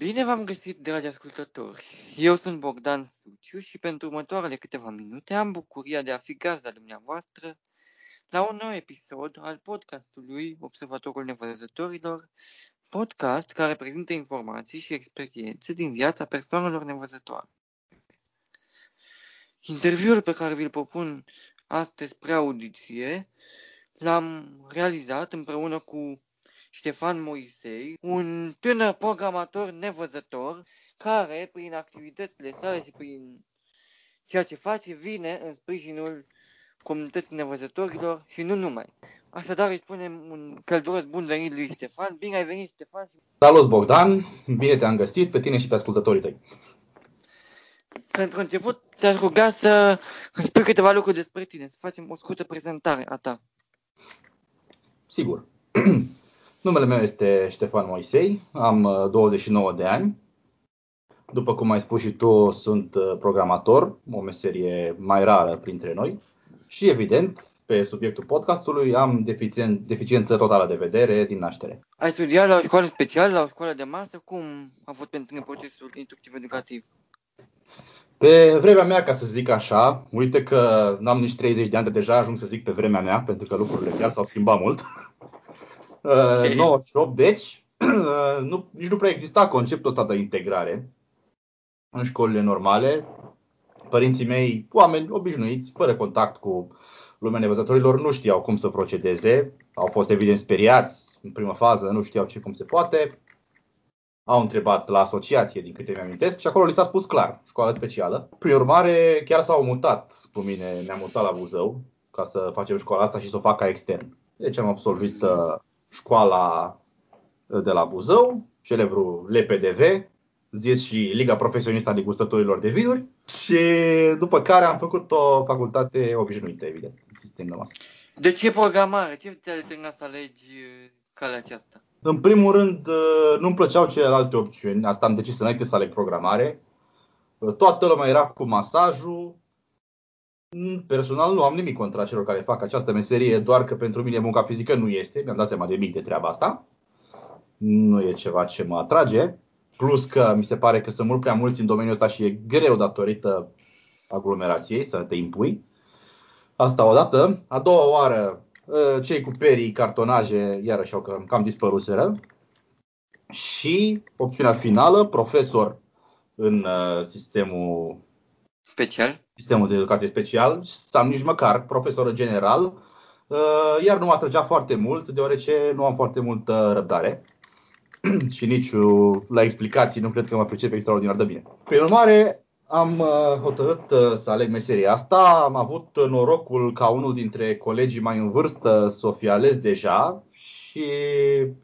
Bine v-am găsit, dragi ascultători! Eu sunt Bogdan Suciu și pentru următoarele câteva minute am bucuria de a fi gazda dumneavoastră la un nou episod al podcastului Observatorul Nevăzătorilor, podcast care prezintă informații și experiențe din viața persoanelor nevăzătoare. Interviul pe care vi-l propun astăzi spre audiție l-am realizat împreună cu Ștefan Moisei, un tânăr programator nevăzător care, prin activitățile sale și prin ceea ce face, vine în sprijinul comunității nevăzătorilor și nu numai. Așadar îi spunem un călduros bun venit lui Ștefan. Bine ai venit, Ștefan! Salut, Bogdan! Bine te-am găsit pe tine și pe ascultătorii tăi. Pentru început, te-aș ruga să îmi spui câteva lucruri despre tine, să facem o scurtă prezentare a ta. Sigur. Numele meu este Ștefan Moisei, am 29 uh, de ani. După cum ai spus și tu, sunt uh, programator, o meserie mai rară printre noi. Și evident, pe subiectul podcastului am deficien- deficiență totală de vedere din naștere. Ai studiat la o școală specială, la o școală de masă? Cum a fost pentru tine procesul instructiv educativ? Pe vremea mea, ca să zic așa, uite că n-am nici 30 de ani de deja, ajung să zic pe vremea mea, pentru că lucrurile chiar s-au schimbat mult. 98, deci nu, nici nu prea exista conceptul ăsta de integrare în școlile normale. Părinții mei, oameni obișnuiți, fără contact cu lumea nevăzătorilor, nu știau cum să procedeze. Au fost evident speriați în prima fază, nu știau ce cum se poate. Au întrebat la asociație, din câte mi-amintesc, și acolo li s-a spus clar, școală specială. Prin urmare, chiar s-au mutat cu mine, ne-am mutat la Buzău ca să facem școala asta și să o fac ca extern. Deci am absolvit uh, școala uh, de la Buzău, celebrul LPDV, zis și Liga Profesionistă a Degustătorilor de Vinuri și după care am făcut o facultate obișnuită, evident, în sistem de masă. De ce programare? Ce ți-a determinat să alegi uh, calea aceasta? În primul rând, uh, nu-mi plăceau celelalte opțiuni, asta am decis înainte să aleg programare. Toată lumea era cu masajul, Personal nu am nimic contra celor care fac această meserie, doar că pentru mine munca fizică nu este. Mi-am dat seama de mic de treaba asta. Nu e ceva ce mă atrage. Plus că mi se pare că sunt mult prea mulți în domeniul ăsta și e greu datorită aglomerației să te impui. Asta o dată. A doua oară, ă, cei cu perii, cartonaje, iarăși au cam, cam dispăruseră. Și opțiunea finală, profesor în ă, sistemul special sistemul de educație special sau nici măcar profesor general, uh, iar nu mă atrăgea foarte mult, deoarece nu am foarte multă răbdare și nici la explicații nu cred că mă pricep extraordinar de bine. Prin urmare, am uh, hotărât uh, să aleg meseria asta. Am avut norocul ca unul dintre colegii mai în vârstă să o fi ales deja și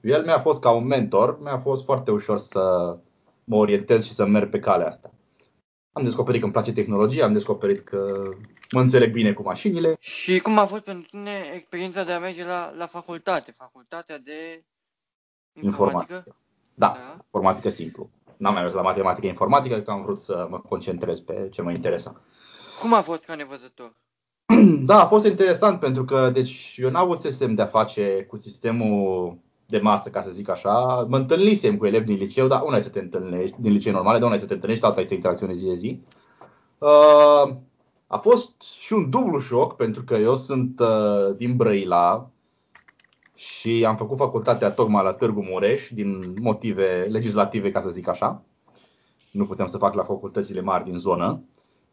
el mi-a fost ca un mentor. Mi-a fost foarte ușor să mă orientez și să merg pe calea asta. Am descoperit că îmi place tehnologia, am descoperit că mă înțeleg bine cu mașinile. Și cum a fost pentru tine experiența de a merge la, la facultate, facultatea de informatică? informatică. Da, da, informatică simplu. N-am mai mers la matematică informatică, că am vrut să mă concentrez pe ce mă interesa. Cum a fost ca nevăzător? Da, a fost interesant pentru că deci eu n-am avut semn de a face cu sistemul de masă, ca să zic așa. Mă întâlnisem cu elevi din liceu, dar una e să te întâlnești, din liceu normale, dar una e să te întâlnești, alta e să interacționezi zi de zi. Uh, a fost și un dublu șoc, pentru că eu sunt uh, din Brăila și am făcut facultatea tocmai la Târgu Mureș, din motive legislative, ca să zic așa. Nu putem să fac la facultățile mari din zonă.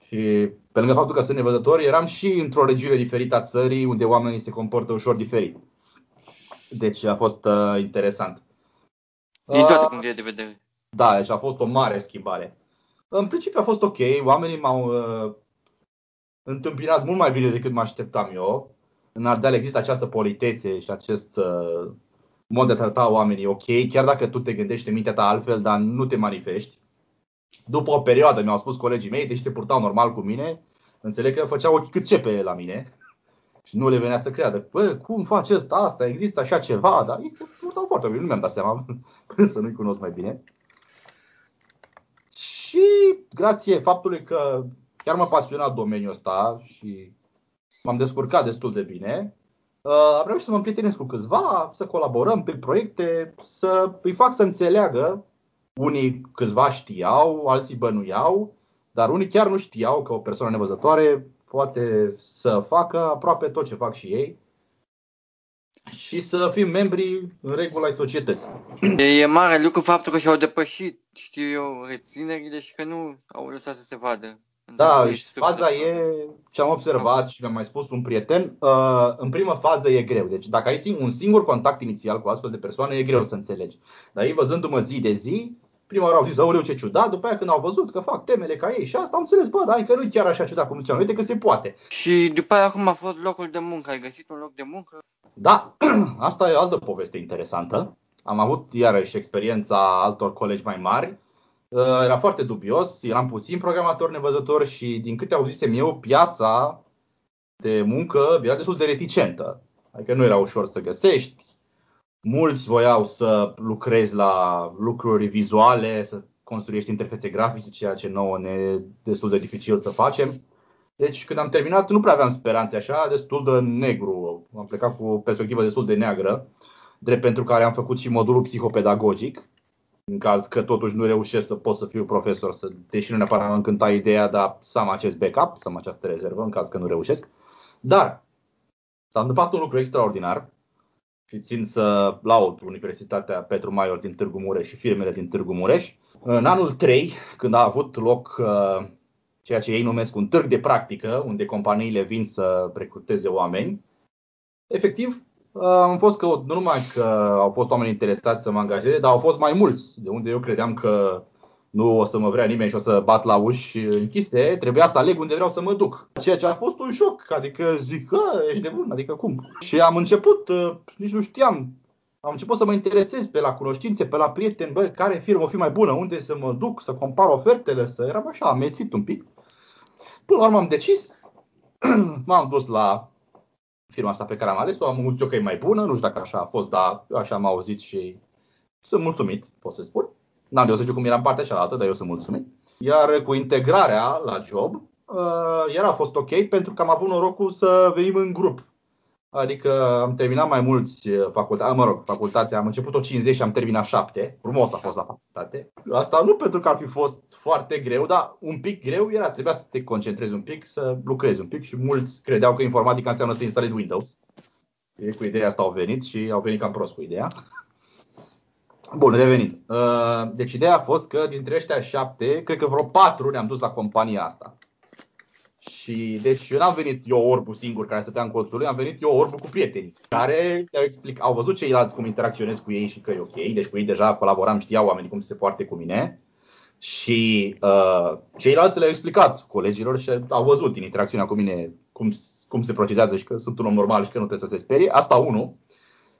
Și pe lângă faptul că sunt nevăzător, eram și într-o regiune diferită a țării, unde oamenii se comportă ușor diferit. Deci a fost uh, interesant. Din toate uh, punctele de vedere. Da, deci a fost o mare schimbare. În principiu a fost ok, oamenii m-au uh, întâmpinat mult mai bine decât mă așteptam eu. În Ardeal există această politețe și acest uh, mod de a trata oamenii ok, chiar dacă tu te gândești în mintea ta altfel, dar nu te manifesti. După o perioadă mi-au spus colegii mei, deși se purtau normal cu mine, înțeleg că făceau ochii cât ce pe la mine și nu le venea să creadă. Bă, cum faci ăsta, asta, există așa ceva, dar ei se purtau foarte bine, nu mi-am dat seama până să nu-i cunosc mai bine. Și grație faptului că chiar m-a pasionat domeniul ăsta și m-am descurcat destul de bine, uh, am reușit să mă împrietenesc cu câțiva, să colaborăm pe proiecte, să îi fac să înțeleagă unii câțiva știau, alții bănuiau, dar unii chiar nu știau că o persoană nevăzătoare poate să facă aproape tot ce fac și ei și să fim membri în regulă ai societății. E mare lucru faptul că și-au depășit, știu eu, reținerile și că nu au lăsat să se vadă. Da, și faza e ce am observat și mi-a mai spus un prieten, uh, în primă fază e greu. Deci dacă ai un singur contact inițial cu astfel de persoane, e greu să înțelegi. Dar ei văzându-mă zi de zi, prima oară au zis, aoleu ce ciudat, după aia când au văzut că fac temele ca ei și asta am înțeles, bă, dar că nu e chiar așa ciudat cum ziceam, uite că se poate. Și după aia acum a fost locul de muncă, ai găsit un loc de muncă? Da, asta e altă poveste interesantă. Am avut iarăși experiența altor colegi mai mari. Uh, era foarte dubios, eram puțin programator nevăzător și din câte auzisem eu, piața de muncă era destul de reticentă. Adică nu era ușor să găsești. Mulți voiau să lucrezi la lucruri vizuale, să construiești interfețe grafice, ceea ce nouă ne e destul de dificil să facem. Deci când am terminat nu prea aveam speranțe așa, destul de negru. Am plecat cu o perspectivă destul de neagră, drept pentru care am făcut și modulul psihopedagogic. În caz că totuși nu reușesc să pot să fiu profesor, să, deși nu neapărat am încântat ideea, dar să am acest backup, să am această rezervă în caz că nu reușesc. Dar s-a întâmplat un lucru extraordinar și țin să laud Universitatea Petru Maior din Târgu Mureș și firmele din Târgu Mureș. În anul 3, când a avut loc uh, ceea ce ei numesc un târg de practică, unde companiile vin să recruteze oameni. Efectiv, am fost că nu numai că au fost oameni interesați să mă angajeze, dar au fost mai mulți, de unde eu credeam că nu o să mă vrea nimeni și o să bat la uși închise, trebuia să aleg unde vreau să mă duc. Ceea ce a fost un șoc, adică zic, că ești de bun, adică cum? Și am început, nici nu știam, am început să mă interesez pe la cunoștințe, pe la prieteni, bă, care firmă o fi mai bună, unde să mă duc, să compar ofertele, să eram așa amețit un pic. Până la urmă am decis, m-am dus la firma asta pe care am ales-o, am auzit că e mai bună, nu știu dacă așa a fost, dar așa am auzit și sunt mulțumit, pot să spun. N-am de să știu cum era în partea cealaltă, dar eu sunt mulțumit. Iar cu integrarea la job, uh, era a fost ok pentru că am avut norocul să venim în grup. Adică am terminat mai mulți uh, facultate, mă rog, facultatea, am început o 50 și am terminat 7. Frumos a fost la facultate. Asta nu pentru că ar fi fost foarte greu, dar un pic greu era, trebuia să te concentrezi un pic, să lucrezi un pic și mulți credeau că informatica înseamnă să instalezi Windows. Ei cu ideea asta au venit și au venit cam prost cu ideea. Bun, revenind. Uh, deci ideea a fost că dintre ăștia șapte, cred că vreo patru ne-am dus la compania asta. Și deci eu n-am venit eu orbu singur care stătea în colțul lui, am venit eu orbu cu prietenii care au explic, au văzut ceilalți cum interacționez cu ei și că e ok, deci cu ei deja colaboram, știau oamenii cum se poarte cu mine. Și uh, ceilalți le-au explicat colegilor și au văzut din interacțiunea cu mine cum, cum se procedează și că sunt un om normal și că nu trebuie să se sperie. Asta unul.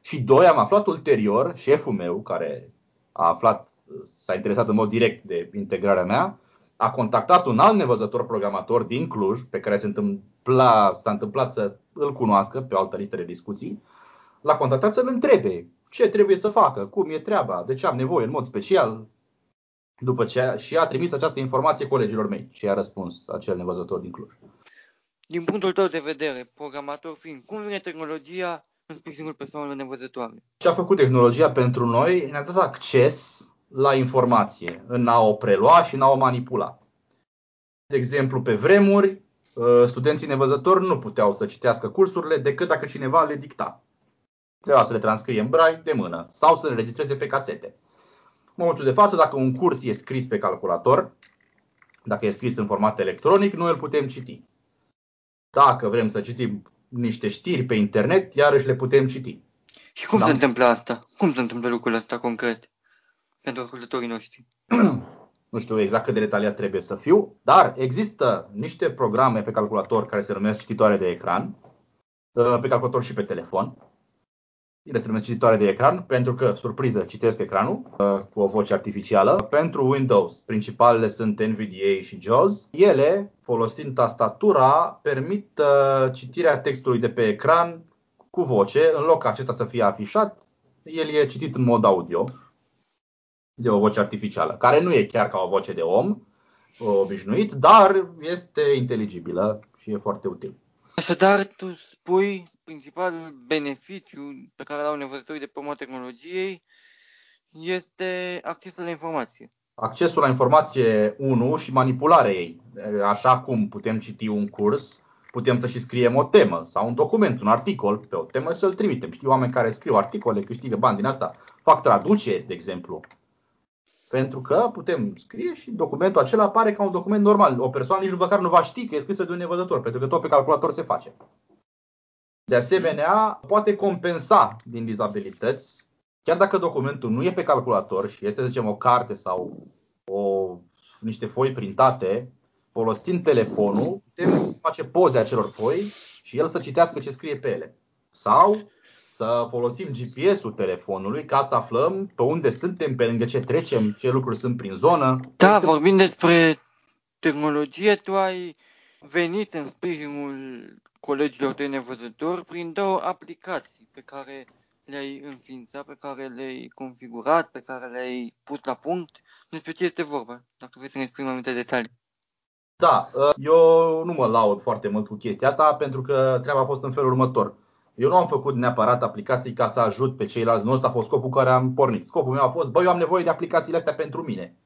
Și doi, am aflat ulterior, șeful meu, care a aflat, s-a interesat în mod direct de integrarea mea, a contactat un alt nevăzător programator din Cluj, pe care se întâmpla, s-a întâmplat să îl cunoască pe o altă listă de discuții, l-a contactat să-l întrebe ce trebuie să facă, cum e treaba, de ce am nevoie în mod special, după ce și a trimis această informație colegilor mei și a răspuns acel nevăzător din Cluj. Din punctul tău de vedere, programator fiind, cum vine tehnologia în sprijinul persoanelor nevăzătoare? Ce a făcut tehnologia pentru noi ne-a dat acces la informație, în a o prelua și în a o manipula. De exemplu, pe vremuri, ă, studenții nevăzători nu puteau să citească cursurile decât dacă cineva le dicta. Trebuia să le transcrie în brai de mână sau să le registreze pe casete. În momentul de față, dacă un curs e scris pe calculator, dacă e scris în format electronic, noi îl putem citi. Dacă vrem să citim niște știri pe internet, iarăși le putem citi. Și cum da? se întâmplă asta? Cum se întâmplă lucrul ăsta concret pentru ascultătorii noștri? nu știu exact cât de detaliat trebuie să fiu, dar există niște programe pe calculator care se numesc cititoare de ecran, uh, pe calculator și pe telefon, ele se numesc cititoare de ecran pentru că, surpriză, citesc ecranul uh, cu o voce artificială. Pentru Windows, principalele sunt NVDA și JAWS. Ele, folosind tastatura, permit uh, citirea textului de pe ecran cu voce, în loc ca acesta să fie afișat, el e citit în mod audio de o voce artificială, care nu e chiar ca o voce de om obișnuit, dar este inteligibilă și e foarte util. Așadar, tu spui principalul beneficiu pe care l-au nevăzătorii de pe urma tehnologiei este accesul la informație. Accesul la informație 1 și manipularea ei. Așa cum putem citi un curs, putem să și scriem o temă sau un document, un articol pe o temă să-l trimitem. Știu oameni care scriu articole, câștigă bani din asta, fac traduceri, de exemplu. Pentru că putem scrie și documentul acela apare ca un document normal. O persoană nici măcar nu va ști că e scrisă de un nevăzător, pentru că tot pe calculator se face. De asemenea, poate compensa din dizabilități, chiar dacă documentul nu e pe calculator și este, să zicem, o carte sau o, niște foi printate, folosind telefonul, putem face poze acelor foi și el să citească ce scrie pe ele. Sau să folosim GPS-ul telefonului ca să aflăm pe unde suntem, pe lângă ce trecem, ce lucruri sunt prin zonă. Da, vorbim despre tehnologie, tu ai venit în sprijinul colegilor de nevăzători prin două aplicații pe care le-ai înființat, pe care le-ai configurat, pe care le-ai pus la punct. Despre ce este vorba, dacă vrei să ne spui mai multe detalii. Da, eu nu mă laud foarte mult cu chestia asta pentru că treaba a fost în felul următor. Eu nu am făcut neapărat aplicații ca să ajut pe ceilalți, nu ăsta a fost scopul care am pornit. Scopul meu a fost, bă, eu am nevoie de aplicațiile astea pentru mine.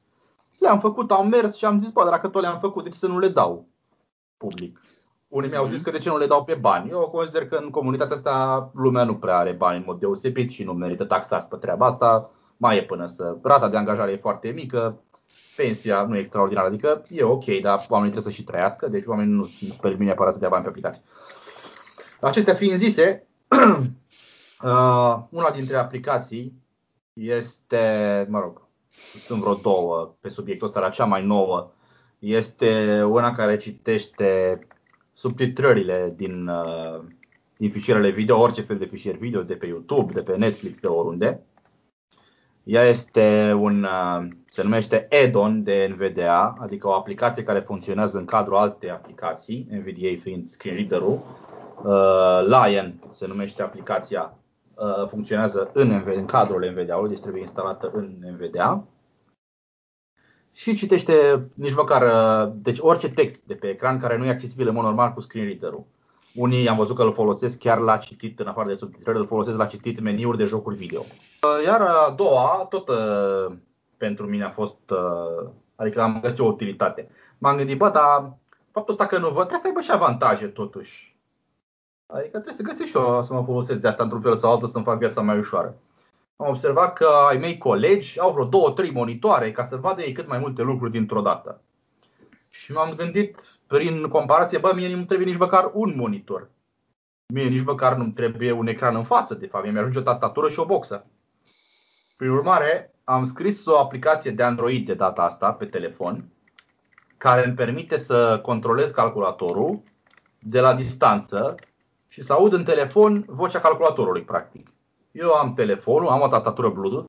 Le-am făcut, am mers și am zis, bă, dacă tot le-am făcut, de ce să nu le dau public? Unii mi-au zis că de ce nu le dau pe bani. Eu consider că în comunitatea asta lumea nu prea are bani în mod deosebit și nu merită taxați pe treaba asta. Mai e până să... Rata de angajare e foarte mică, pensia nu e extraordinară, adică e ok, dar oamenii trebuie să și trăiască, deci oamenii nu sunt permit neapărat să dea bani pe aplicații. Acestea fiind zise, uh, una dintre aplicații este, mă rog, sunt vreo două pe subiectul ăsta, la cea mai nouă este una care citește subtitrările din, uh, din fișierele video, orice fel de fișier video, de pe YouTube, de pe Netflix, de oriunde. Ea este un, uh, se numește Edon de NVDA, adică o aplicație care funcționează în cadrul alte aplicații, NVDA fiind screen reader-ul. Uh, Lion se numește aplicația, funcționează în, în cadrul NVDA-ului, deci trebuie instalată în NVDA și citește nici măcar, uh, deci orice text de pe ecran care nu e accesibil în mod normal cu screen reader-ul. Unii am văzut că îl folosesc chiar la citit, în afară de subtitrări, îl folosesc la citit meniuri de jocuri video. Uh, iar a doua, tot uh, pentru mine a fost, adică am găsit o utilitate. M-am gândit, bă, dar faptul ăsta că nu văd, trebuie să aibă și avantaje totuși. Adică trebuie să găsesc și eu să mă folosesc de asta într-un fel sau altul să-mi fac viața mai ușoară am observat că ai mei colegi au vreo două, trei monitoare ca să vadă ei cât mai multe lucruri dintr-o dată. Și m-am gândit prin comparație, bă, mie nu trebuie nici măcar un monitor. Mie nici măcar nu trebuie un ecran în față, de fapt, mi ajunge o tastatură și o boxă. Prin urmare, am scris o aplicație de Android de data asta pe telefon, care îmi permite să controlez calculatorul de la distanță și să aud în telefon vocea calculatorului, practic. Eu am telefonul, am o tastatură Bluetooth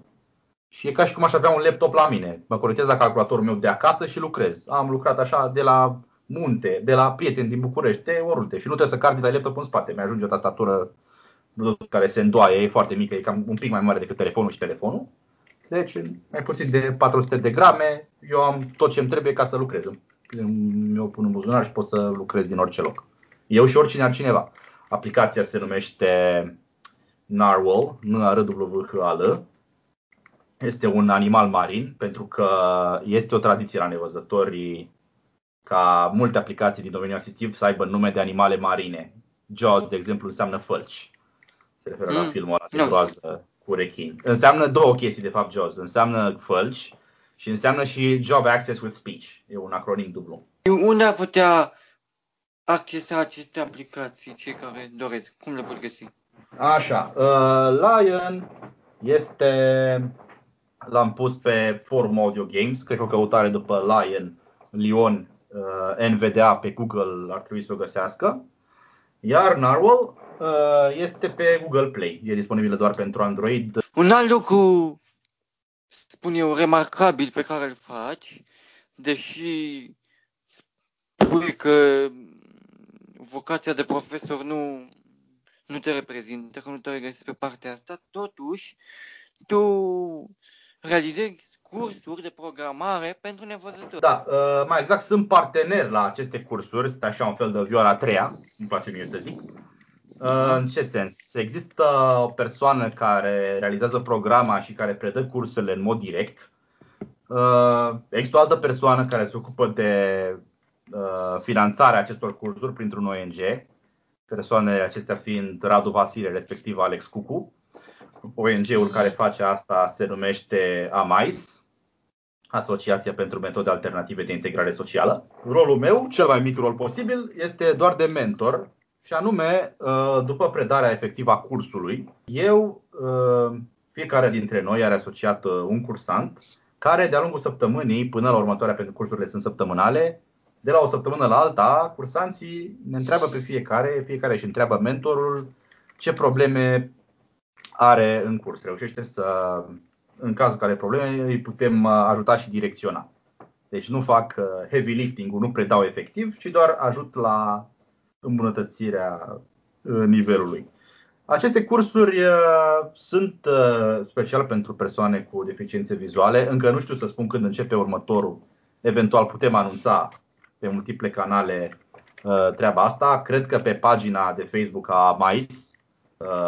și e ca și cum aș avea un laptop la mine. Mă conectez la calculatorul meu de acasă și lucrez. Am lucrat așa de la munte, de la prieteni din București, de oriunde și nu trebuie să carpi de laptop în spate. Mi-ajunge o tastatură Bluetooth care se îndoaie, e foarte mică, e cam un pic mai mare decât telefonul și telefonul. Deci, mai puțin de 400 de grame, eu am tot ce îmi trebuie ca să lucrez. Mi-o pun în buzunar și pot să lucrez din orice loc. Eu și oricine altcineva. Aplicația se numește narwhal, n a r w h a l Este un animal marin pentru că este o tradiție la nevăzătorii ca multe aplicații din domeniul asistiv să aibă nume de animale marine. Jaws, de exemplu, înseamnă fălci. Se referă la mm. filmul ăla de groază cu rechin. Înseamnă două chestii, de fapt, Jaws. Înseamnă fălci și înseamnă și Job Access with Speech. E un acronim dublu. Unde ar putea accesa aceste aplicații cei care doresc? Cum le pot găsi? Așa, uh, Lion este l-am pus pe Forum Audio Games, cred că o căutare după Lion, Lion uh, NVDA pe Google ar trebui să o găsească. Iar Narwhal uh, este pe Google Play, e disponibilă doar pentru Android. Un alt lucru, spun eu, remarcabil pe care îl faci, deși spui că vocația de profesor nu nu te reprezintă, că nu te regăsești pe partea asta, totuși tu realizezi cursuri de programare pentru nevăzători. Da, uh, mai exact sunt partener la aceste cursuri, este așa un fel de vioara a treia, îmi place mie să zic. În ce sens? Există o persoană care realizează programa și care predă cursurile în mod direct. Există o altă persoană care se ocupă de finanțarea acestor cursuri printr-un ONG, persoanele acestea fiind Radu Vasile, respectiv Alex Cucu. ONG-ul care face asta se numește AMAIS, Asociația pentru Metode Alternative de Integrare Socială. Rolul meu, cel mai mic rol posibil, este doar de mentor și anume, uh, după predarea efectivă a cursului, eu, uh, fiecare dintre noi are asociat uh, un cursant care de-a lungul săptămânii, până la următoarea, pentru cursurile sunt săptămânale, de la o săptămână la alta, cursanții ne întreabă pe fiecare, fiecare și întreabă mentorul ce probleme are în curs. Reușește să, în cazul care probleme, îi putem ajuta și direcționa. Deci nu fac heavy lifting nu predau efectiv, ci doar ajut la îmbunătățirea uh, nivelului. Aceste cursuri uh, sunt uh, special pentru persoane cu deficiențe vizuale. Încă nu știu să spun când începe următorul. Eventual putem anunța pe multiple canale treaba asta. Cred că pe pagina de Facebook a Mais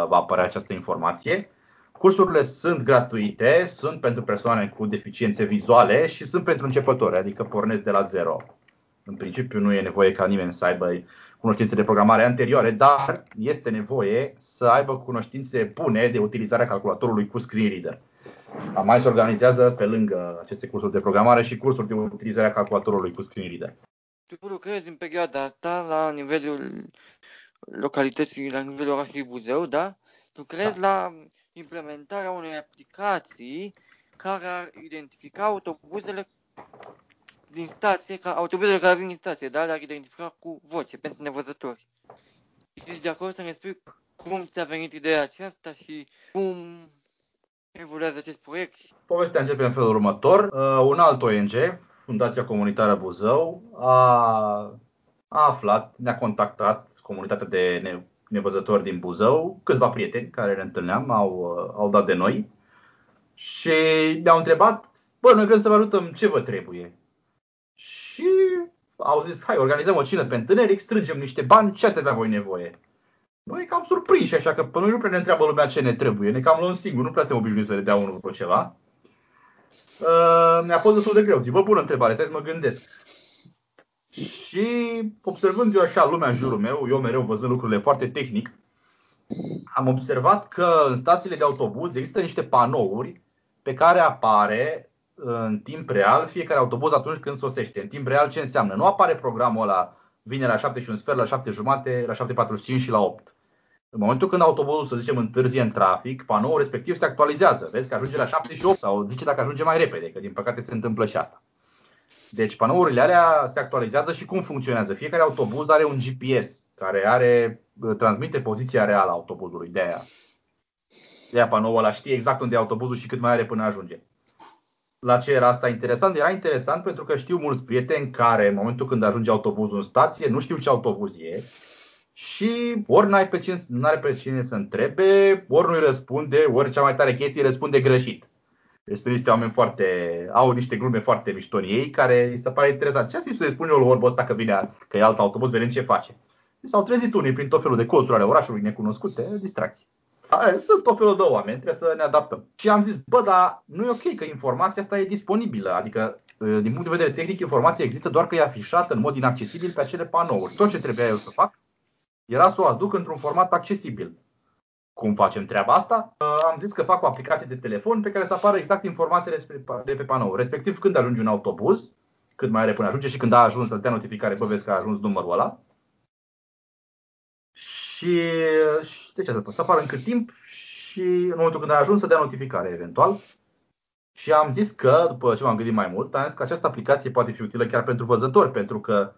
va apărea această informație. Cursurile sunt gratuite, sunt pentru persoane cu deficiențe vizuale și sunt pentru începători, adică pornesc de la zero. În principiu nu e nevoie ca nimeni să aibă cunoștințe de programare anterioare, dar este nevoie să aibă cunoștințe bune de utilizarea calculatorului cu screen reader. Mai se organizează pe lângă aceste cursuri de programare și cursuri de utilizare a calculatorului cu screen reader. Tu lucrezi în perioada asta la nivelul localității, la nivelul orașului Buzău, da? Lucrezi da. la implementarea unei aplicații care ar identifica autobuzele din stație, ca autobuzele care vin din stație, da, le-ar identifica cu voce pentru nevăzători. Ești de acord să ne spui cum ți-a venit ideea aceasta și cum evoluează acest proiect? Povestea începe în felul următor. Uh, un alt ONG, Fundația Comunitară Buzău, a, a aflat, ne-a contactat comunitatea de nevăzători din Buzău, câțiva prieteni care ne întâlneam au, uh, au dat de noi și ne-au întrebat, bă, noi vrem să vă ajutăm, ce vă trebuie? Și au zis, hai, organizăm o cină pe întuneric, strângem niște bani, ce ați avea voi nevoie? Noi cam surprinși, așa că pe noi nu prea ne întreabă lumea ce ne trebuie, ne cam luăm singur, nu prea suntem obișnuiți să le dea unul vreo ceva. Uh, mi-a fost destul de greu, zic, bă, bună întrebare, trebuie să mă gândesc. Și observând eu așa lumea în jurul meu, eu mereu văzând lucrurile foarte tehnic, am observat că în stațiile de autobuz există niște panouri pe care apare în timp real fiecare autobuz atunci când sosește. În timp real ce înseamnă? Nu apare programul ăla vine la 7 și un sfert, la 7 jumate, la 7.45 și la 8. În momentul când autobuzul, să zicem, întârzie în trafic, panoul respectiv se actualizează. Vezi că ajunge la 7 și 8 sau zice dacă ajunge mai repede, că din păcate se întâmplă și asta. Deci panourile alea se actualizează și cum funcționează. Fiecare autobuz are un GPS care are, transmite poziția reală a autobuzului. De aia, de aia panoul ăla știe exact unde e autobuzul și cât mai are până ajunge la ce era asta interesant? Era interesant pentru că știu mulți prieteni care, în momentul când ajunge autobuzul în stație, nu știu ce autobuz e și ori n-ai pe cine, n-are pe cine să întrebe, ori nu-i răspunde, ori cea mai tare chestie răspunde greșit. Deci sunt niște oameni foarte, au niște glume foarte mișto ei care îi se pare interesant. Ce să spune eu orbul ăsta că vine, că e alt autobuz, vedem ce face. S-au trezit unii prin tot felul de colțuri ale orașului necunoscute, distracții. Sunt tot felul de oameni, trebuie să ne adaptăm. Și am zis, bă, dar nu e ok că informația asta e disponibilă. Adică, din punct de vedere tehnic, informația există doar că e afișată în mod inaccesibil pe acele panouri. Tot ce trebuia eu să fac era să o aduc într-un format accesibil. Cum facem treaba asta? Am zis că fac o aplicație de telefon pe care să apară exact informațiile de pe panou. Respectiv când ajunge un autobuz, cât mai are până ajunge și când a ajuns să-ți dea notificare, bă, vezi că a ajuns numărul ăla. Și de ce să apară în cât timp și în momentul când ai ajuns să dea notificare eventual. Și am zis că, după ce m-am gândit mai mult, am zis că această aplicație poate fi utilă chiar pentru văzători, pentru că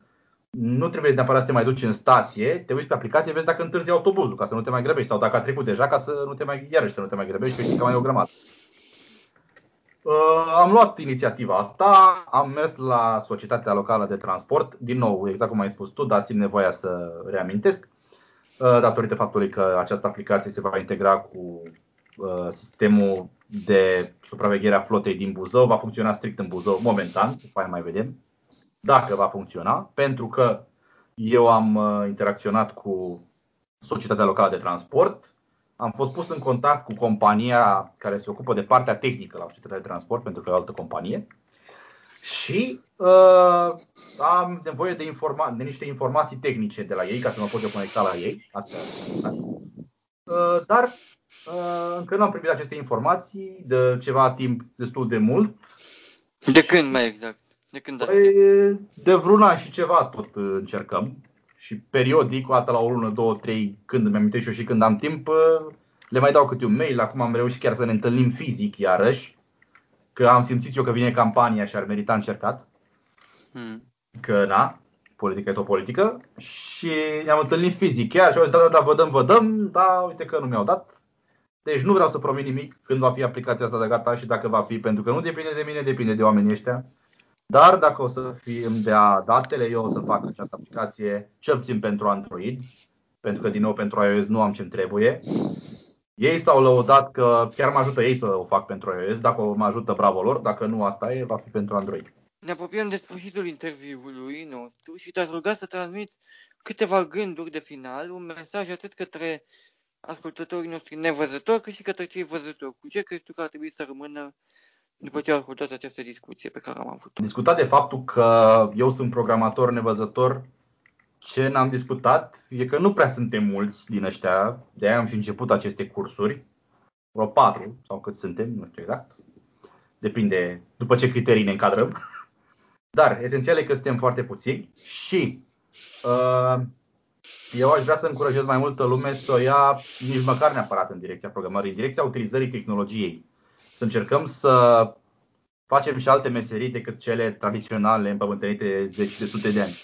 nu trebuie neapărat să te mai duci în stație, te uiți pe aplicație, vezi dacă întârzi autobuzul, ca să nu te mai grăbești, sau dacă a trecut deja, ca să nu te mai, iarăși să nu te mai grăbești, și că mai e o grămadă. Uh, am luat inițiativa asta, am mers la Societatea Locală de Transport, din nou, exact cum ai spus tu, dar simt nevoia să reamintesc. Uh, datorită faptului că această aplicație se va integra cu uh, sistemul de supraveghere a flotei din Buzău. Va funcționa strict în Buzău momentan, după mai vedem dacă va funcționa, pentru că eu am uh, interacționat cu Societatea Locală de Transport. Am fost pus în contact cu compania care se ocupă de partea tehnică la Societatea de Transport, pentru că e o altă companie. Și uh, am nevoie de, informa- de niște informații tehnice de la ei ca să mă pot eu conecta la ei. Astea, uh, dar uh, încă nu am primit aceste informații de ceva timp destul de mult. De când mai exact? De când păi, De vreun an și ceva tot încercăm. Și periodic, o dată la o lună, două, trei, când îmi amintesc eu și când am timp, uh, le mai dau câte un mail. Acum am reușit chiar să ne întâlnim fizic iarăși că am simțit eu că vine campania și ar merita încercat. Hmm. Că na, politica e tot politică. Și ne-am întâlnit fizic chiar și au zis, da, da, da, vă dăm, vă dăm, da, uite că nu mi-au dat. Deci nu vreau să promit nimic când va fi aplicația asta de gata și dacă va fi, pentru că nu depinde de mine, depinde de oamenii ăștia. Dar dacă o să fi îmi dea datele, eu o să fac această aplicație, cel puțin pentru Android, pentru că din nou pentru iOS nu am ce trebuie. Ei s-au lăudat că chiar mă ajută ei să o fac pentru iOS, dacă mă ajută bravo lor, dacă nu asta e, va fi pentru Android. Ne apropiem de sfârșitul interviului nostru și te-aș ruga să transmiți câteva gânduri de final, un mesaj atât către ascultătorii noștri nevăzători, cât și către cei văzători. Cu ce crezi tu că ar trebui să rămână după ce au ascultat această discuție pe care am avut-o? Discutat de faptul că eu sunt programator nevăzător ce n-am discutat e că nu prea suntem mulți din ăștia, de aia am și început aceste cursuri, vreo patru sau cât suntem, nu știu exact, depinde după ce criterii ne încadrăm. Dar esențial e că suntem foarte puțini și uh, eu aș vrea să încurajez mai multă lume să o ia nici măcar neapărat în direcția programării, în direcția utilizării tehnologiei. Să încercăm să facem și alte meserii decât cele tradiționale împământenite zeci de sute de ani.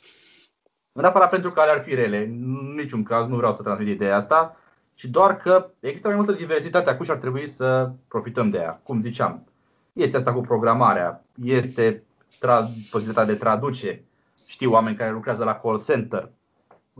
Nu neapărat pentru că ar fi rele, în niciun caz nu vreau să transmit ideea asta, ci doar că există mai multă diversitate acum și ar trebui să profităm de ea. Cum ziceam, este asta cu programarea, este tra- posibilitatea de traduce. Știu oameni care lucrează la call center.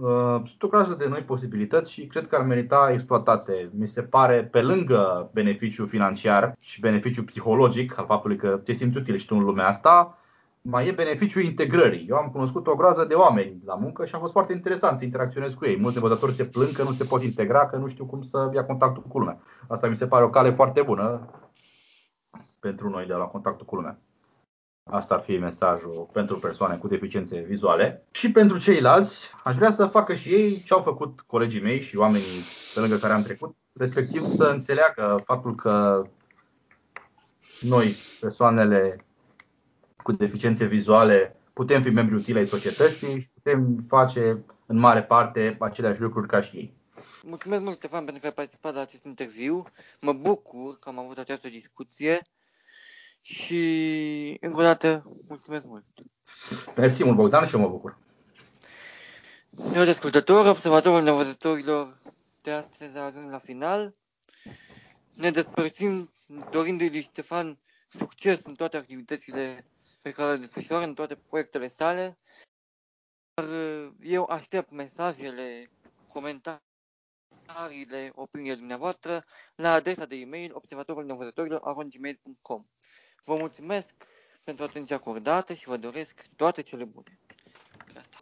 Uh, sunt o grămadă de noi posibilități și cred că ar merita exploatate. Mi se pare, pe lângă beneficiul financiar și beneficiul psihologic al faptului că te simți util și tu în lumea asta, mai e beneficiul integrării. Eu am cunoscut o groază de oameni la muncă și a fost foarte interesant să interacționez cu ei. Mulți nevăzători se plâng că nu se pot integra, că nu știu cum să ia contactul cu lumea. Asta mi se pare o cale foarte bună pentru noi de la contactul cu lumea. Asta ar fi mesajul pentru persoane cu deficiențe vizuale. Și pentru ceilalți, aș vrea să facă și ei ce au făcut colegii mei și oamenii pe lângă care am trecut, respectiv să înțeleagă faptul că noi, persoanele cu deficiențe vizuale putem fi membri utile ai societății și putem face în mare parte aceleași lucruri ca și ei. Mulțumesc mult, Stefan, pentru că ai participat la acest interviu. Mă bucur că am avut această discuție și încă o dată mulțumesc mult. Mersi mult, Bogdan, și eu mă bucur. Eu, ascultător, observatorul nevăzătorilor de astăzi a ajuns la final. Ne despărțim dorindu-i Stefan succes în toate activitățile pe care le desfășoară în toate proiectele sale. Dar uh, eu aștept mesajele, comentariile, opiniile dumneavoastră la adresa de e-mail observatorul Vă mulțumesc pentru atenția acordată și vă doresc toate cele bune. Gata.